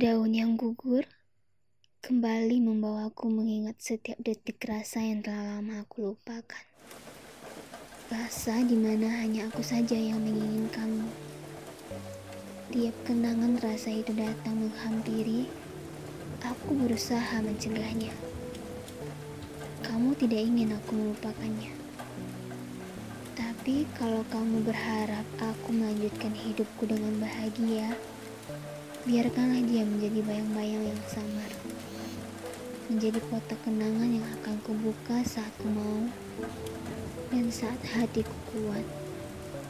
Daun yang gugur kembali membawaku mengingat setiap detik rasa yang telah lama aku lupakan. Rasa di mana hanya aku saja yang menginginkanmu. Tiap kenangan rasa itu datang menghampiri, aku berusaha mencegahnya. Kamu tidak ingin aku melupakannya. Tapi kalau kamu berharap aku melanjutkan hidupku dengan bahagia, biarkanlah dia menjadi bayang-bayang yang samar. Menjadi kotak kenangan yang akan kubuka saat ku mau dan saat hatiku kuat.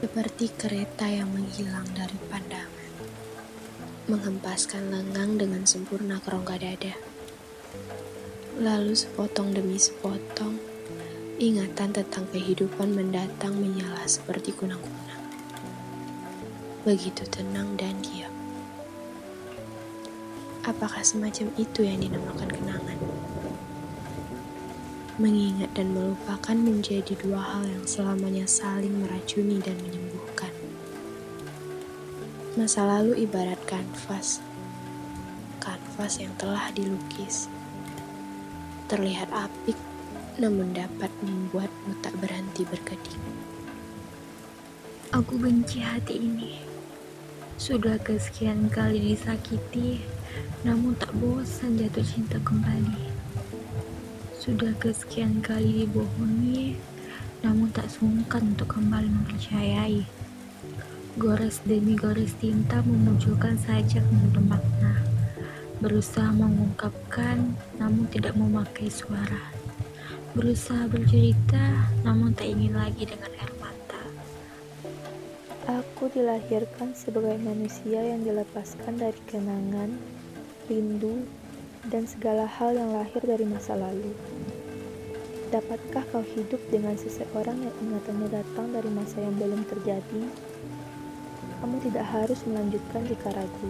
Seperti kereta yang menghilang dari pandangan, menghempaskan lengang dengan sempurna ke rongga dada. Lalu sepotong demi sepotong, Ingatan tentang kehidupan mendatang menyala seperti kunang-kunang. Begitu tenang dan diam. Apakah semacam itu yang dinamakan kenangan? Mengingat dan melupakan menjadi dua hal yang selamanya saling meracuni dan menyembuhkan. Masa lalu ibarat kanvas, kanvas yang telah dilukis. Terlihat apik namun dapat membuatmu tak berhenti berkedip. Aku benci hati ini. Sudah kesekian kali disakiti, namun tak bosan jatuh cinta kembali. Sudah kesekian kali dibohongi, namun tak sungkan untuk kembali mempercayai. Gores demi gores tinta memunculkan sajak penuh makna. Berusaha mengungkapkan, namun tidak memakai suara berusaha bercerita namun tak ingin lagi dengan. Aku dilahirkan sebagai manusia yang dilepaskan dari kenangan, rindu, dan segala hal yang lahir dari masa lalu. Dapatkah kau hidup dengan seseorang yang ingatannya datang dari masa yang belum terjadi? Kamu tidak harus melanjutkan jika ragu.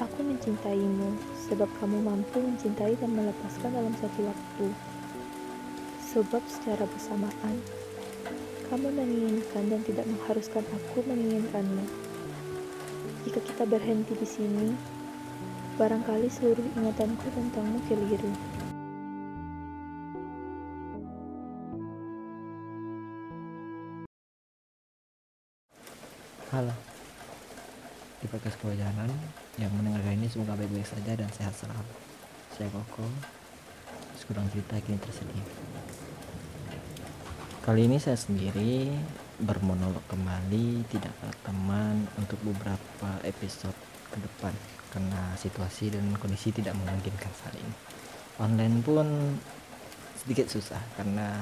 Aku mencintaimu sebab kamu mampu mencintai dan melepaskan dalam satu waktu sebab secara bersamaan kamu menginginkan dan tidak mengharuskan aku menginginkanmu. Jika kita berhenti di sini, barangkali seluruh ingatanku tentangmu keliru. Halo, di podcast kewajaran yang mendengarkan ini semoga baik-baik saja dan sehat selalu. Saya Koko, sekurang cerita kini tersedia. Kali ini saya sendiri bermonolog kembali tidak ada teman untuk beberapa episode ke depan karena situasi dan kondisi tidak memungkinkan saat ini. Online pun sedikit susah karena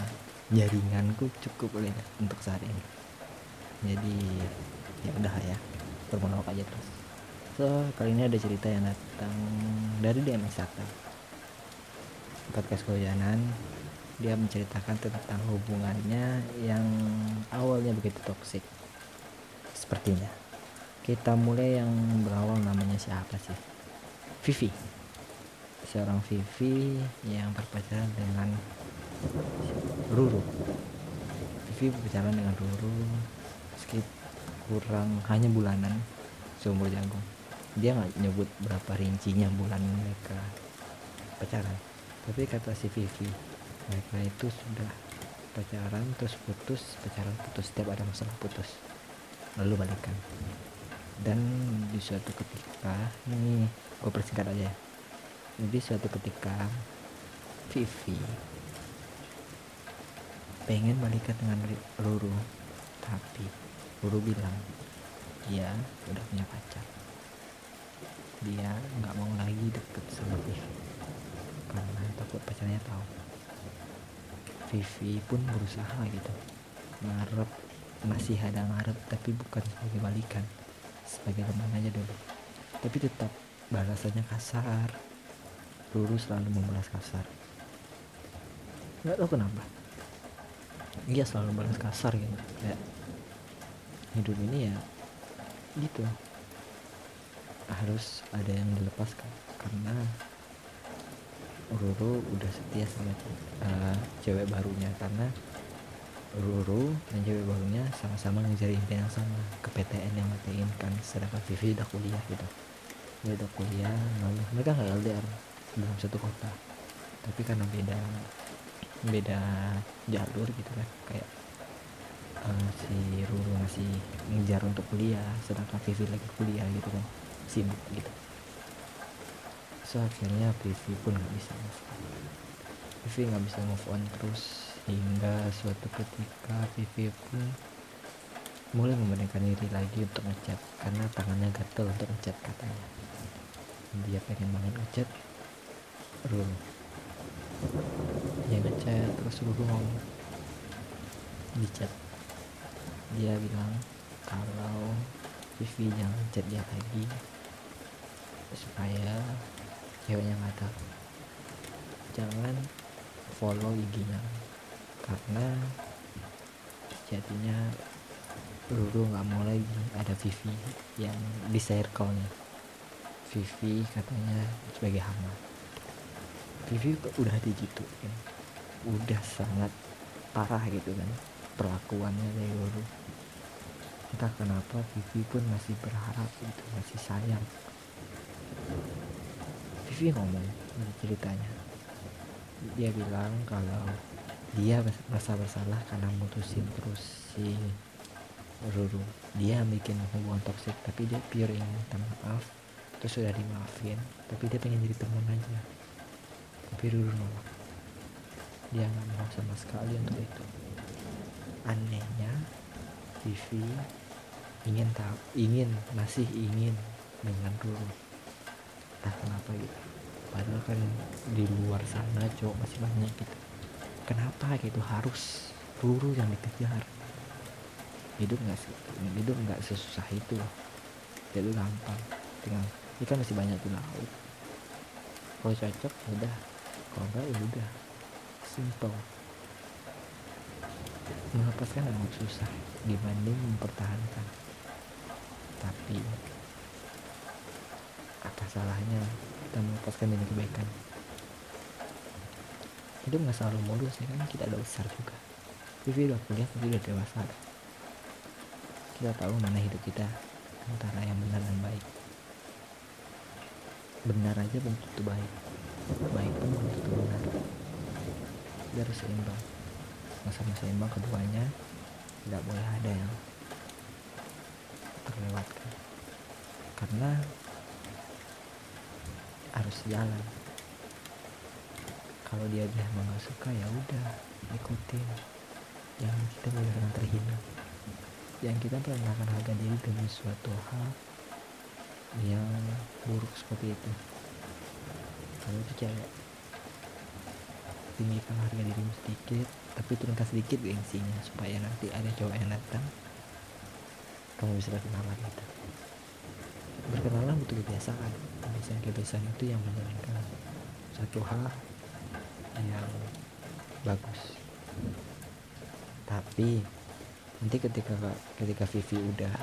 jaringanku cukup oleh untuk saat ini. Jadi ya udah ya bermonolog aja terus. So kali ini ada cerita yang datang dari DM Wisata podcast kehujanan dia menceritakan tentang hubungannya yang awalnya begitu toksik. Sepertinya. Kita mulai yang berawal namanya siapa sih? Vivi. Seorang Vivi yang berpacaran dengan Ruru. Vivi berpacaran dengan Ruru sekitar kurang hanya bulanan seumur jagung. Dia nggak nyebut berapa rincinya bulan mereka pacaran. Tapi kata si Vivi mereka itu sudah pacaran terus putus pacaran putus setiap ada masalah putus lalu balikan. Dan di suatu ketika ini gue persingkat aja ya. Jadi suatu ketika Vivi pengen balikan dengan Ruru tapi Ruru bilang dia udah punya pacar. Dia nggak mau lagi deket sama Vivi karena takut pacarnya tahu Vivi pun berusaha gitu. Ngarep masih ada ngarep tapi bukan sebagai balikan sebagai teman aja dulu. Tapi tetap balasannya kasar. Ruru selalu membalas kasar. Nggak tahu kenapa. Dia selalu balas kasar gitu. Ya hidup ini ya gitu. Harus ada yang dilepaskan. Karena Ruru udah setia sama uh, cewek barunya. Karena Ruru dan cewek barunya sama-sama ngejar impian yang sama. Ke PTN yang mereka inginkan sedangkan Vivi udah kuliah gitu. Dia udah kuliah lalu mereka nggak LDR dalam satu kota. Tapi karena beda beda jalur gitu kan kayak uh, si Ruru masih ngejar untuk kuliah sedangkan Vivi lagi kuliah gitu kan sibuk gitu so akhirnya Vivi pun nggak bisa move on. Nggak bisa move on terus. Hingga suatu ketika Vivi pun mulai memberanikan diri lagi untuk ngechat karena tangannya gatel untuk ngechat katanya. Dia pengen banget ngechat Ruru dia ngechat terus Ruru ngomong. Di chat dia bilang kalau Vivi jangan chat dia lagi supaya ceweknya nggak tahu. Jangan follow IG-nya karena jadinya Ruru nggak mau lagi ada Vivi yang di circle-nya. Vivi katanya sebagai hama. Vivi udah digituin. Udah sangat parah gitu kan perlakuannya dari Ruru. Entah kenapa Vivi pun masih berharap gitu masih sayang Vivi ngomong ceritanya. Dia bilang kalau dia merasa bersalah karena mutusin terus si Ruru. Dia bikin hubungan toksik tapi dia pure ingin minta maaf terus sudah dimaafin tapi dia pengen jadi teman aja. Tapi Ruru nolak. Dia nggak mau sama sekali untuk itu. Anehnya Vivi ingin tahu ingin masih ingin dengan Ruru entah kenapa gitu. Padahal kan di luar sana cowok masih banyak gitu. Kenapa gitu? Harus Ruru yang dikejar. Hidup nggak hidup nggak sesusah itu. Loh jadi gampang. Tinggal kan masih banyak di laut. Kalau cocok ya udah. Kalau enggak ya udah. Simple. Melepaskan amat susah dibanding mempertahankan. Tapi salahnya kita melepaskan demi kebaikan. Hidup nggak selalu mulus ya kan? Kita ada besar juga. Vivi udah kuliah Vivi udah dewasa. Kita tahu mana hidup kita. Antara yang benar dan baik. Benar aja belum tentu baik. Baik pun belum tentu benar. Kita harus seimbang. Sama-sama seimbang keduanya tidak boleh ada yang terlewatkan. Karena harus jalan. Kalau dia bilang nggak suka ya udah ikutin. Yang kita boleh terhina. Yang kita merendahkan harga diri demi suatu hal yang buruk seperti itu. Kalau cewek tinggikan harga dirimu sedikit tapi turunkan sedikit gengsinya supaya nanti ada cowok yang datang. Kamu bisa berkenalan gitu. Berkenalan butuh kebiasaan kebiasaan itu yang menjalankan satu hal yang bagus. Tapi nanti ketika ketika Vivi udah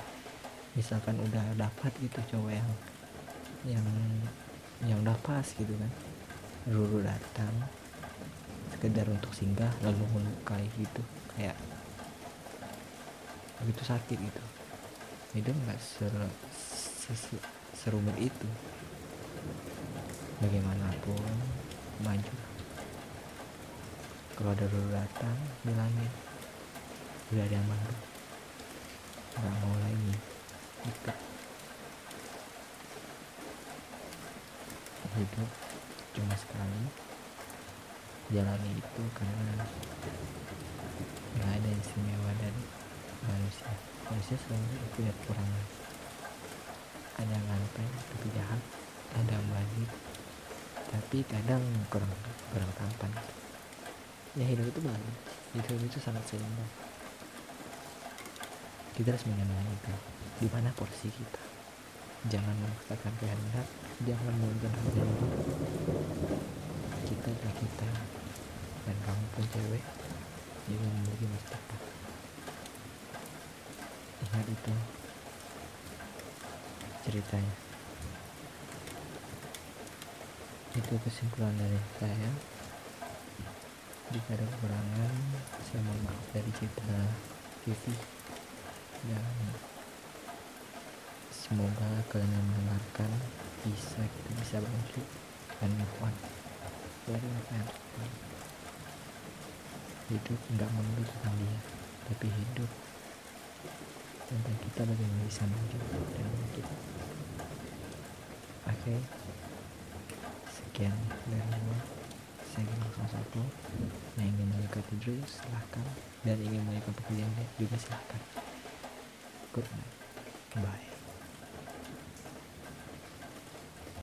misalkan udah dapat gitu cowok yang yang yang udah pas gitu kan Ruru datang sekedar untuk singgah lalu melukai gitu kayak begitu sakit gitu. Hidup nggak ser, ser, serumit itu bagaimanapun maju. Kalau ada datang bilangin udah ada yang baru nggak mau lagi. Gitu hidup cuma sekali. Jalani itu karena nggak ada istimewa dari manusia. Manusia selalu punya kekurangan tapi kadang kurang kurang tampan. Ya hidup itu balik hidup itu sangat seimbang. Kita harus mengenali itu di mana porsi kita. Jangan memaksakan kehendak jangan harga diri kita adalah kita dan kamu pun cewek juga memiliki depan ingat itu ceritanya itu kesimpulan dari saya. Jika ada kekurangan saya mohon maaf dari cerita Vivi dan semoga kalian yang mendengarkan bisa kita bisa bangkit dan move on dari apa yang terjadi. Hidup nggak melulu tentang dia tapi hidup. Tentang kita bagaimana bisa maju dan bangkit. Oke sekian dari gua. Saya salah satu yang ingin mengikuti Drew silahkan. Dan ingin mengikuti pekerjaan juga silahkan. Good night. Bye